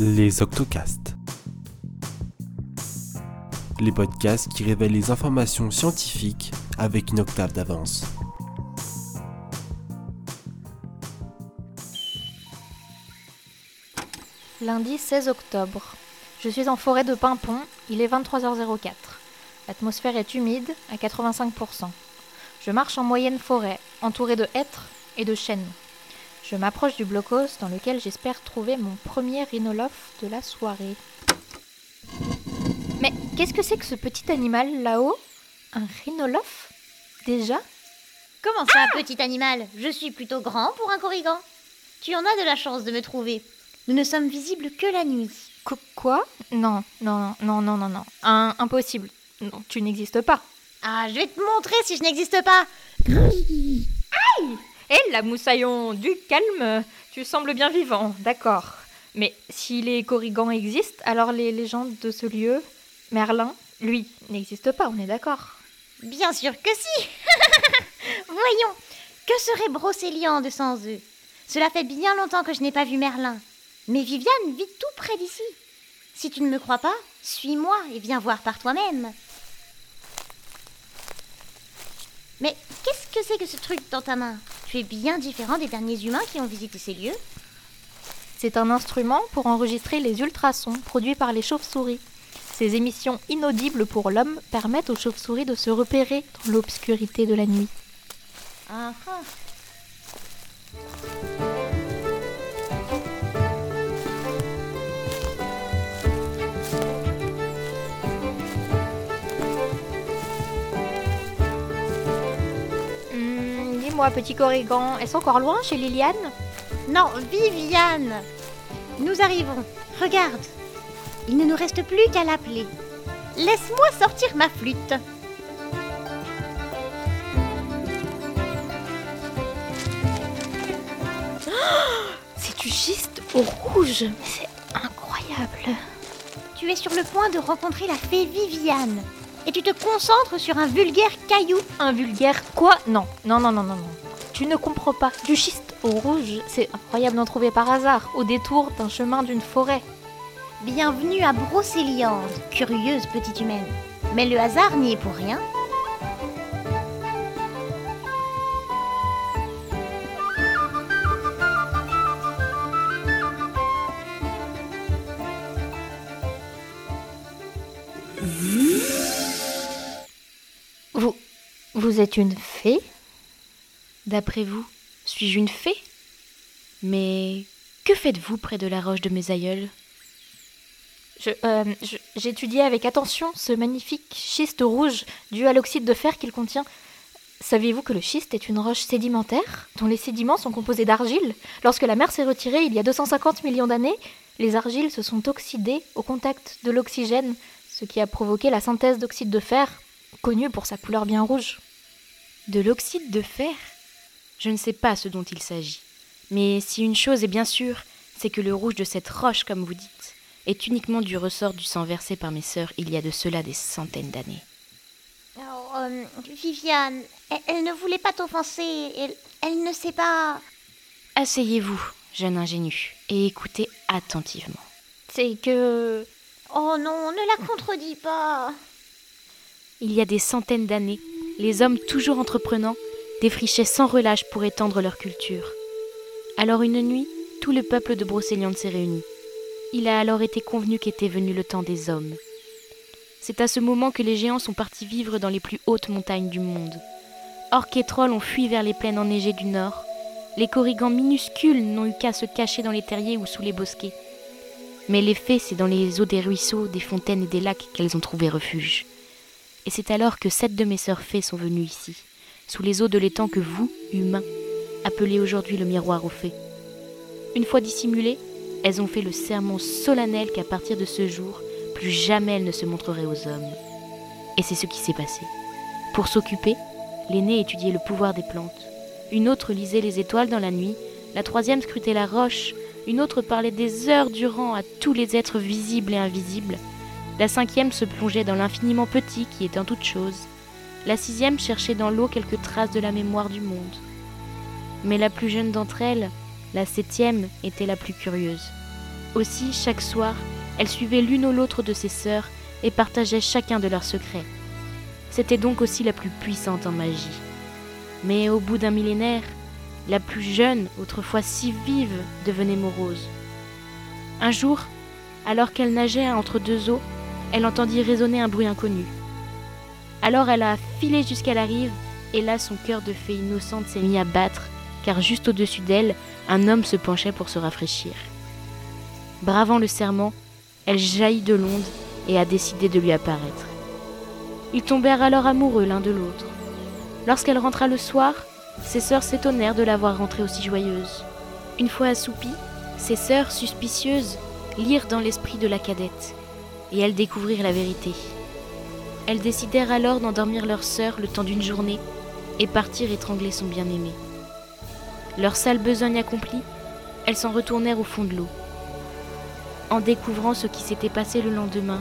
Les Octocasts. Les podcasts qui révèlent les informations scientifiques avec une octave d'avance. Lundi 16 octobre. Je suis en forêt de Pimpon, il est 23h04. L'atmosphère est humide à 85%. Je marche en moyenne forêt, entourée de hêtres et de chênes. Je m'approche du blocos dans lequel j'espère trouver mon premier rhinolophe de la soirée. Mais qu'est-ce que c'est que ce petit animal là-haut? Un rhinolophe? Déjà? Comment ça, petit animal? Je suis plutôt grand pour un corrigan. Tu en as de la chance de me trouver. Nous ne sommes visibles que la nuit. Qu- Quoi? Non, non, non, non, non, non. Un- impossible. Non, tu n'existes pas. Ah, je vais te montrer si je n'existe pas. Hé, la moussaillon, du calme. Tu sembles bien vivant, d'accord. Mais si les corrigans existent, alors les légendes de ce lieu, Merlin, lui, n'existe pas, on est d'accord. Bien sûr que si. Voyons, que serait Brocéliande sans eux? Cela fait bien longtemps que je n'ai pas vu Merlin. Mais Viviane vit tout près d'ici. Si tu ne me crois pas, suis-moi et viens voir par toi-même. Mais qu'est-ce que c'est que ce truc dans ta main? Tu es bien différent des derniers humains qui ont visité ces lieux. C'est un instrument pour enregistrer les ultrasons produits par les chauves-souris. Ces émissions inaudibles pour l'homme permettent aux chauves-souris de se repérer dans l'obscurité de la nuit. Ah ah. Dis-moi, petit corrigan, est-ce encore loin chez Liliane? Non, Viviane Nous arrivons. Regarde. Il ne nous reste plus qu'à l'appeler. Laisse-moi sortir ma flûte. C'est du schiste au rouge, mais c'est incroyable. Tu es sur le point de rencontrer la fée Viviane. Et tu te concentres sur un vulgaire caillou. Un vulgaire quoi? Non, non, non, non, non, non. Tu ne comprends pas. Du schiste au rouge, c'est incroyable d'en trouver par hasard, au détour d'un chemin d'une forêt. Bienvenue à Brocéliande, curieuse petite humaine. Mais le hasard n'y est pour rien. Vous êtes une fée? D'après vous, suis-je une fée? Mais que faites-vous près de la roche de mes aïeuls euh, J'étudiais avec attention ce magnifique schiste rouge dû à l'oxyde de fer qu'il contient. Saviez-vous que le schiste est une roche sédimentaire dont les sédiments sont composés d'argile? Lorsque la mer s'est retirée il y a 250 millions d'années, les argiles se sont oxydées au contact de l'oxygène, ce qui a provoqué la synthèse d'oxyde de fer, connu pour sa couleur bien rouge. De l'oxyde de fer Je ne sais pas ce dont il s'agit. Mais si une chose est bien sûre, c'est que le rouge de cette roche, comme vous dites, est uniquement du ressort du sang versé par mes sœurs il y a de cela des centaines d'années. Oh, euh, Viviane, elle, elle ne voulait pas t'offenser. Elle, elle ne sait pas. Asseyez-vous, jeune ingénu, et écoutez attentivement. C'est que... Oh non, ne la contredis pas. Il y a des centaines d'années, les hommes toujours entreprenants défrichaient sans relâche pour étendre leur culture. Alors une nuit, tout le peuple de Brocéliande s'est réuni. Il a alors été convenu qu'était venu le temps des hommes. C'est à ce moment que les géants sont partis vivre dans les plus hautes montagnes du monde. Trolls ont fui vers les plaines enneigées du nord. Les corrigans minuscules n'ont eu qu'à se cacher dans les terriers ou sous les bosquets. Mais les fées, c'est dans les eaux des ruisseaux, des fontaines et des lacs qu'elles ont trouvé refuge. Et c'est alors que sept de mes sœurs fées sont venues ici, sous les eaux de l'étang que vous, humains, appelez aujourd'hui le miroir aux fées. Une fois dissimulées, elles ont fait le serment solennel qu'à partir de ce jour, plus jamais elles ne se montreraient aux hommes. Et c'est ce qui s'est passé. Pour s'occuper, l'aînée étudiait le pouvoir des plantes. Une autre lisait les étoiles dans la nuit, la troisième scrutait la roche, une autre parlait des heures durant à tous les êtres visibles et invisibles, la cinquième se plongeait dans l'infiniment petit qui est en toute chose. La sixième cherchait dans l'eau quelques traces de la mémoire du monde. Mais la plus jeune d'entre elles, la septième, était la plus curieuse. Aussi, chaque soir, elles suivaient l'une ou l'autre de ses sœurs et partageaient chacun de leurs secrets. C'était donc aussi la plus puissante en magie. Mais au bout d'un millénaire, la plus jeune, autrefois si vive, devenait morose. Un jour, alors qu'elle nageait entre deux eaux, elle entendit résonner un bruit inconnu. Alors elle a filé jusqu'à la rive, et là son cœur de fée innocente s'est mis à battre, car juste au-dessus d'elle, un homme se penchait pour se rafraîchir. Bravant le serment, elle jaillit de l'onde et a décidé de lui apparaître. Ils tombèrent alors amoureux l'un de l'autre. Lorsqu'elle rentra le soir, ses sœurs s'étonnèrent de la voir rentrée aussi joyeuse. Une fois assoupie, ses sœurs, suspicieuses, lirent dans l'esprit de la cadette, et elles découvrirent la vérité. Elles décidèrent alors d'endormir leur sœur le temps d'une journée et partir étrangler son bien-aimé. Leur sale besogne accomplie, elles s'en retournèrent au fond de l'eau. En découvrant ce qui s'était passé le lendemain,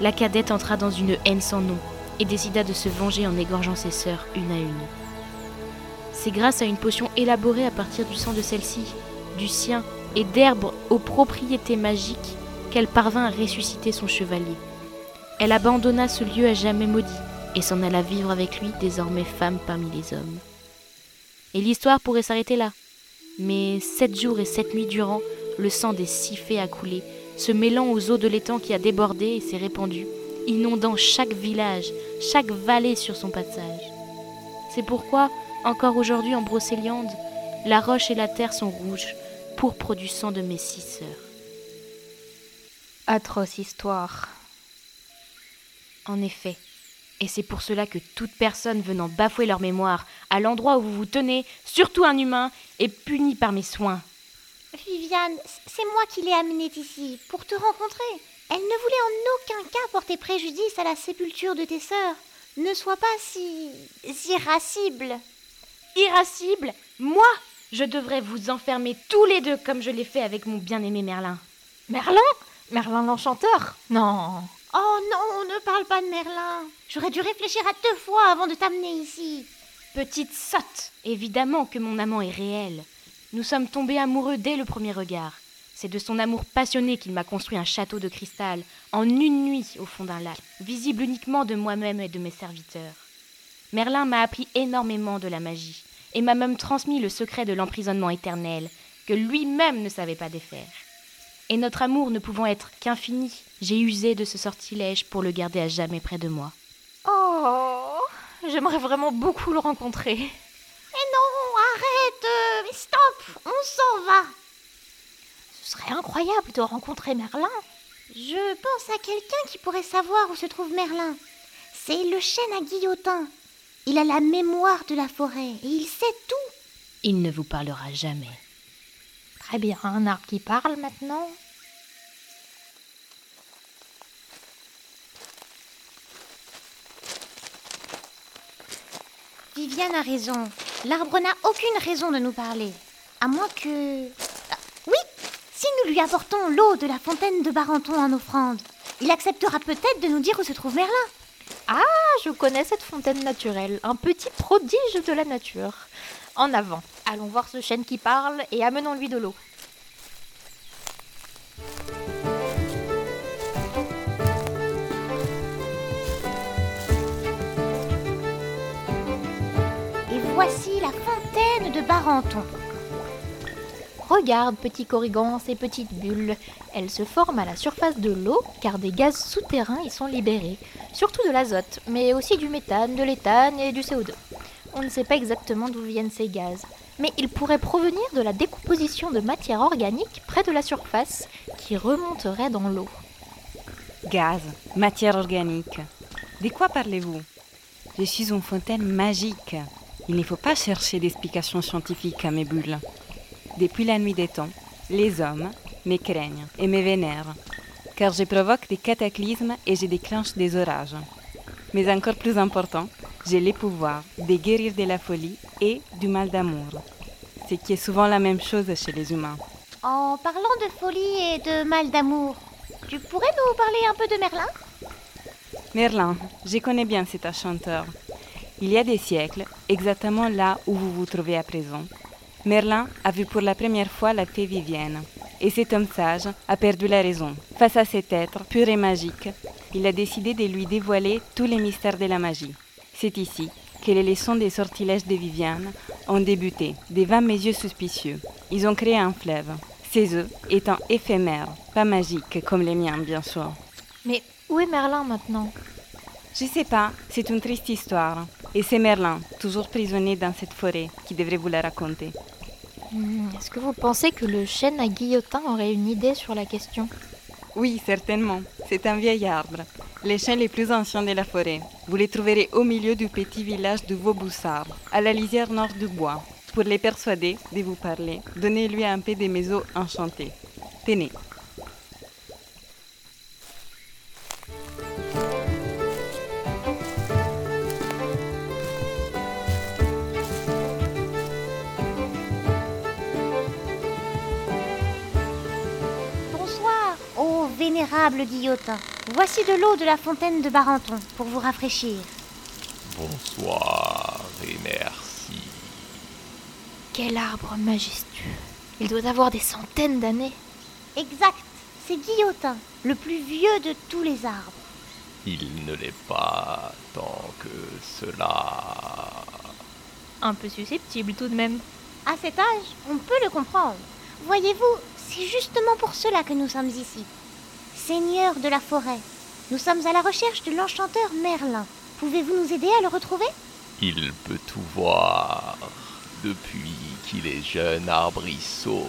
la cadette entra dans une haine sans nom et décida de se venger en égorgeant ses sœurs une à une. C'est grâce à une potion élaborée à partir du sang de celle-ci, du sien et d'herbes aux propriétés magiques qu'elle parvint à ressusciter son chevalier. Elle abandonna ce lieu à jamais maudit et s'en alla vivre avec lui, désormais femme parmi les hommes. Et l'histoire pourrait s'arrêter là. Mais sept jours et sept nuits durant, le sang des six fées a coulé, se mêlant aux eaux de l'étang qui a débordé et s'est répandu, inondant chaque village, chaque vallée sur son passage. C'est pourquoi, encore aujourd'hui en Brocéliande, la roche et la terre sont rouges, pourpre du sang de mes six sœurs. Atroce histoire. En effet, et c'est pour cela que toute personne venant bafouer leur mémoire à l'endroit où vous vous tenez, surtout un humain, est punie par mes soins. Viviane, c'est moi qui l'ai amenée ici, pour te rencontrer. Elle ne voulait en aucun cas porter préjudice à la sépulture de tes sœurs. Ne sois pas si. irascible. Irascible? Moi Je devrais vous enfermer tous les deux comme je l'ai fait avec mon bien-aimé Merlin. Merlin? Merlin l'enchanteur Non. Oh non, ne parle pas de Merlin. J'aurais dû réfléchir à deux fois avant de t'amener ici. Petite sotte Évidemment que mon amant est réel. Nous sommes tombés amoureux dès le premier regard. C'est de son amour passionné qu'il m'a construit un château de cristal, en une nuit au fond d'un lac, visible uniquement de moi-même et de mes serviteurs. Merlin m'a appris énormément de la magie, et m'a même transmis le secret de l'emprisonnement éternel, que lui-même ne savait pas défaire. Et notre amour ne pouvant être qu'infini, j'ai usé de ce sortilège pour le garder à jamais près de moi. Oh, j'aimerais vraiment beaucoup le rencontrer. Mais non, arrête, mais stop, on s'en va. Ce serait incroyable de rencontrer Merlin. Je pense à quelqu'un qui pourrait savoir où se trouve Merlin. C'est le chêne à guillotin. Il a la mémoire de la forêt et il sait tout. Il ne vous parlera jamais. Très bien, un arbre qui parle maintenant. Viviane a raison. L'arbre n'a aucune raison de nous parler. À moins que... Ah, oui Si nous lui apportons l'eau de la fontaine de Barenton en offrande, il acceptera peut-être de nous dire où se trouve Merlin. Ah, je connais cette fontaine naturelle, un petit prodige de la nature. En avant, allons voir ce chêne qui parle et amenons-lui de l'eau. Et voici la fontaine de Barenton. Regarde, petit corrigan, ces petites bulles. Elles se forment à la surface de l'eau car des gaz souterrains y sont libérés. Surtout de l'azote, mais aussi du méthane, de l'éthane et du CO2. On ne sait pas exactement d'où viennent ces gaz, mais ils pourraient provenir de la décomposition de matière organique près de la surface qui remonterait dans l'eau. Gaz, matière organique. De quoi parlez-vous? Je suis une fontaine magique. Il ne faut pas chercher d'explications scientifiques à mes bulles. Depuis la nuit des temps, les hommes me craignent et me vénèrent, car je provoque des cataclysmes et je déclenche des orages. Mais encore plus important, j'ai les pouvoirs de guérir de la folie et du mal d'amour, ce qui est souvent la même chose chez les humains. En parlant de folie et de mal d'amour, tu pourrais nous parler un peu de Merlin? Merlin, je connais bien cet enchanteur. Il y a des siècles, exactement là où vous vous trouvez à présent, Merlin a vu pour la première fois la fée Vivienne Et cet homme sage a perdu la raison. Face à cet être pur et magique, il a décidé de lui dévoiler tous les mystères de la magie. C'est ici que les leçons des sortilèges de Viviane ont débuté, des vingt yeux suspicieux. Ils ont créé un fleuve, ces œufs étant éphémères, pas magiques comme les miens, bien sûr. Mais où est Merlin maintenant? Je sais pas, c'est une triste histoire. Et c'est Merlin, toujours prisonnier dans cette forêt, qui devrait vous la raconter. Hmm, Est-ce que vous pensez que le chêne à guillotin aurait une idée sur la question? Oui, certainement. C'est un vieil arbre. Les chênes les plus anciens de la forêt. Vous les trouverez au milieu du petit village de Vauboussard, à la lisière nord du bois. Pour les persuader de vous parler, donnez-lui un peu des mes eaux enchantées. Tenez. Guillotin. Voici de l'eau de la fontaine de Barenton pour vous rafraîchir. Bonsoir et merci. Quel arbre majestueux Il doit avoir des centaines d'années. Exact, c'est Guillotin, le plus vieux de tous les arbres. Il ne l'est pas tant que cela. Un peu susceptible tout de même. À cet âge, on peut le comprendre. Voyez-vous, c'est justement pour cela que nous sommes ici. Seigneur de la forêt, nous sommes à la recherche de l'enchanteur Merlin. Pouvez-vous nous aider à le retrouver? Il peut tout voir. Depuis qu'il est jeune arbrisseau,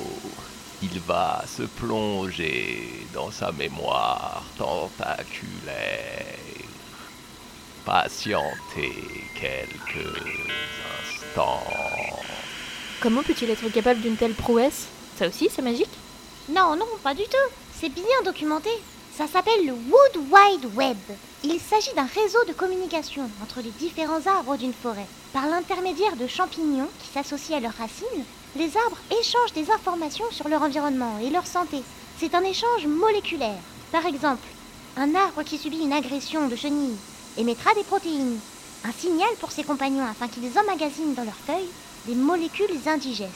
il va se plonger dans sa mémoire tentaculaire. Patientez quelques instants. Comment peut-il être capable d'une telle prouesse? Ça aussi, c'est magique? Non, non, pas du tout. C'est bien documenté. Ça s'appelle le Wood Wide Web. Il s'agit d'un réseau de communication entre les différents arbres d'une forêt. Par l'intermédiaire de champignons qui s'associent à leurs racines, les arbres échangent des informations sur leur environnement et leur santé. C'est un échange moléculaire. Par exemple, un arbre qui subit une agression de chenilles émettra des protéines, un signal pour ses compagnons afin qu'ils emmagasinent dans leurs feuilles des molécules indigestes.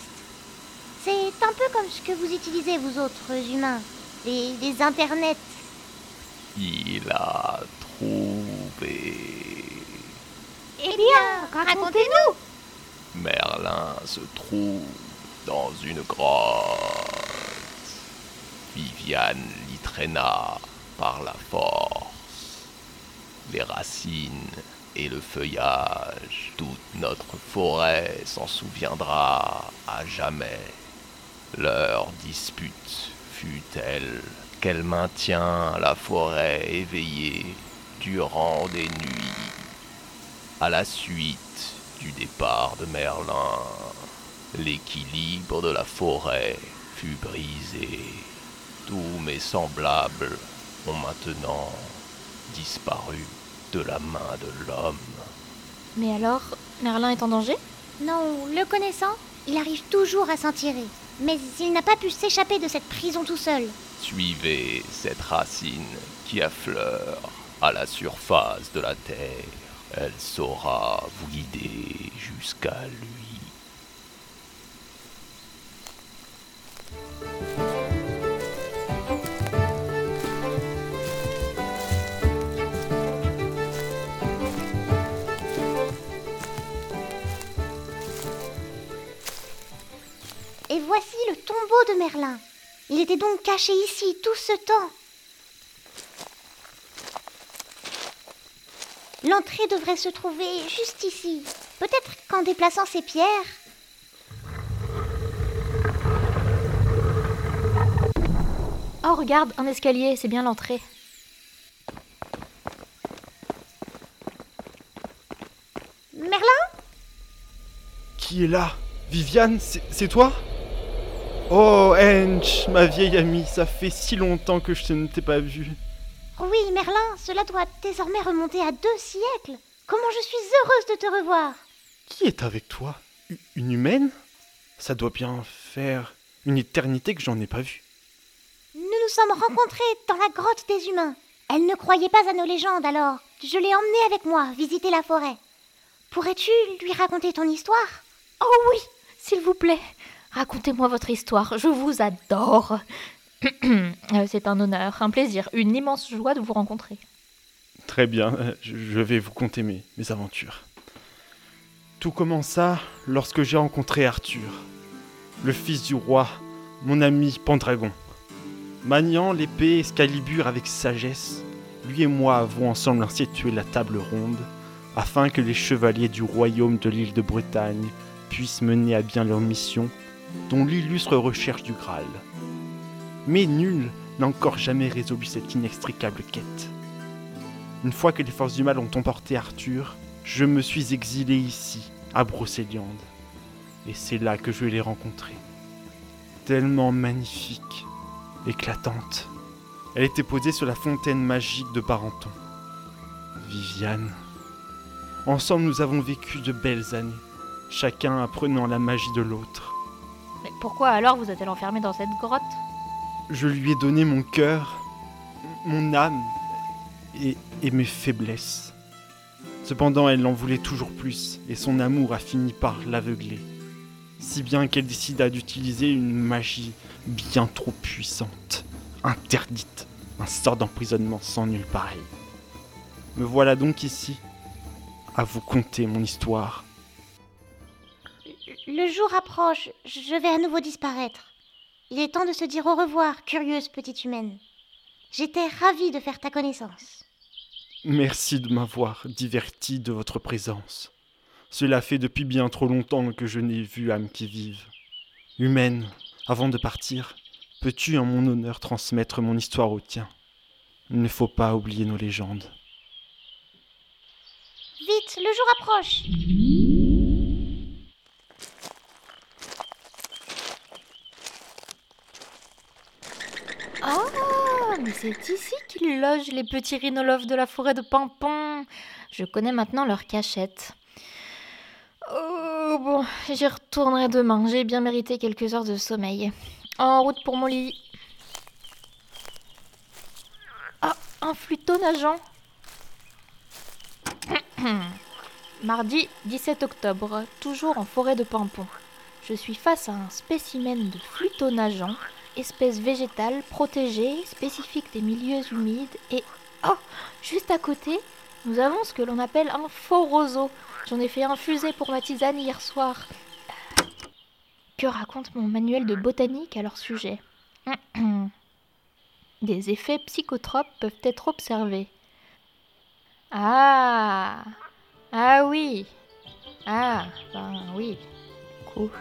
C'est un peu comme ce que vous utilisez, vous autres humains, les, les internets. Il a trouvé. Eh bien, racontez-nous Merlin se trouve dans une grotte. Viviane l'y traîna par la force. Les racines et le feuillage, toute notre forêt s'en souviendra à jamais. Leur dispute fut telle qu'elle maintient la forêt éveillée durant des nuits. À la suite du départ de Merlin, l'équilibre de la forêt fut brisé. Tous mes semblables ont maintenant disparu de la main de l'homme. Mais alors, Merlin est en danger? Non, le connaissant, il arrive toujours à s'en tirer. Mais il n'a pas pu s'échapper de cette prison tout seul. Suivez cette racine qui affleure à la surface de la terre. Elle saura vous guider jusqu'à lui. De Merlin. Il était donc caché ici tout ce temps. L'entrée devrait se trouver juste ici. Peut-être qu'en déplaçant ces pierres. Oh, regarde, un escalier, c'est bien l'entrée. Merlin? Qui est là? Viviane, c'est toi? Oh, Hench, ma vieille amie, ça fait si longtemps que je ne t'ai pas vue. Oui, Merlin, cela doit désormais remonter à deux siècles. Comment je suis heureuse de te revoir. Qui est avec toi? U- Une humaine? Ça doit bien faire une éternité que j'en ai pas vue. Nous nous sommes rencontrés dans la grotte des humains. Elle ne croyait pas à nos légendes alors. Je l'ai emmenée avec moi visiter la forêt. Pourrais-tu lui raconter ton histoire? Oh oui, s'il vous plaît, Racontez-moi votre histoire, je vous adore. Euh, C'est un honneur, un plaisir, une immense joie de vous rencontrer. Très bien, euh, je vais vous conter mes, mes aventures. Tout commença lorsque j'ai rencontré Arthur, le fils du roi, mon ami Pendragon. Maniant l'épée Excalibur avec sagesse, lui et moi avons ensemble institué la table ronde, afin que les chevaliers du royaume de l'île de Bretagne puissent mener à bien leur mission, dont l'illustre recherche du Graal. Mais nul n'a encore jamais résolu cette inextricable quête. Une fois que les forces du mal ont emporté Arthur, je me suis exilé ici, à Brocéliande. Et c'est là que je l'ai rencontrée. Tellement magnifique, éclatante. Elle était posée sur la fontaine magique de Barenton. Viviane. Ensemble, nous avons vécu de belles années, chacun apprenant la magie de l'autre. Pourquoi alors vous êtes-elle enfermée dans cette grotte? Je lui ai donné mon cœur, mon âme et, et mes faiblesses. Cependant, elle en voulait toujours plus, et son amour a fini par l'aveugler. Si bien qu'elle décida d'utiliser une magie bien trop puissante, interdite, un sort d'emprisonnement sans nul pareil. Me voilà donc ici, à vous conter mon histoire. Le jour approche, je vais à nouveau disparaître. Il est temps de se dire au revoir, curieuse petite humaine. J'étais ravie de faire ta connaissance. Merci de m'avoir diverti de votre présence. Cela fait depuis bien trop longtemps que je n'ai vu âme qui vive. Humaine, avant de partir, peux-tu en mon honneur transmettre mon histoire au tien? Il ne faut pas oublier nos légendes. Vite, le jour approche. Ah, mais c'est ici qu'ils logent les petits rhinolophes de la forêt de Pimpon. Je connais maintenant leur cachette. Oh, bon, j'y retournerai demain. J'ai bien mérité quelques heures de sommeil. En route pour mon lit. Ah, un flûteau nageant. Mardi 17 octobre, toujours en forêt de Pimpon. Je suis face à un spécimen de flûteau nageant, espèce végétale protégée, spécifique des milieux humides, et oh, juste à côté, nous avons ce que l'on appelle un faux roseau. J'en ai fait infuser pour ma tisane hier soir. Que raconte mon manuel de botanique à leur sujet? Des effets psychotropes peuvent être observés. Ah Ah oui Ah, ben oui. Couche.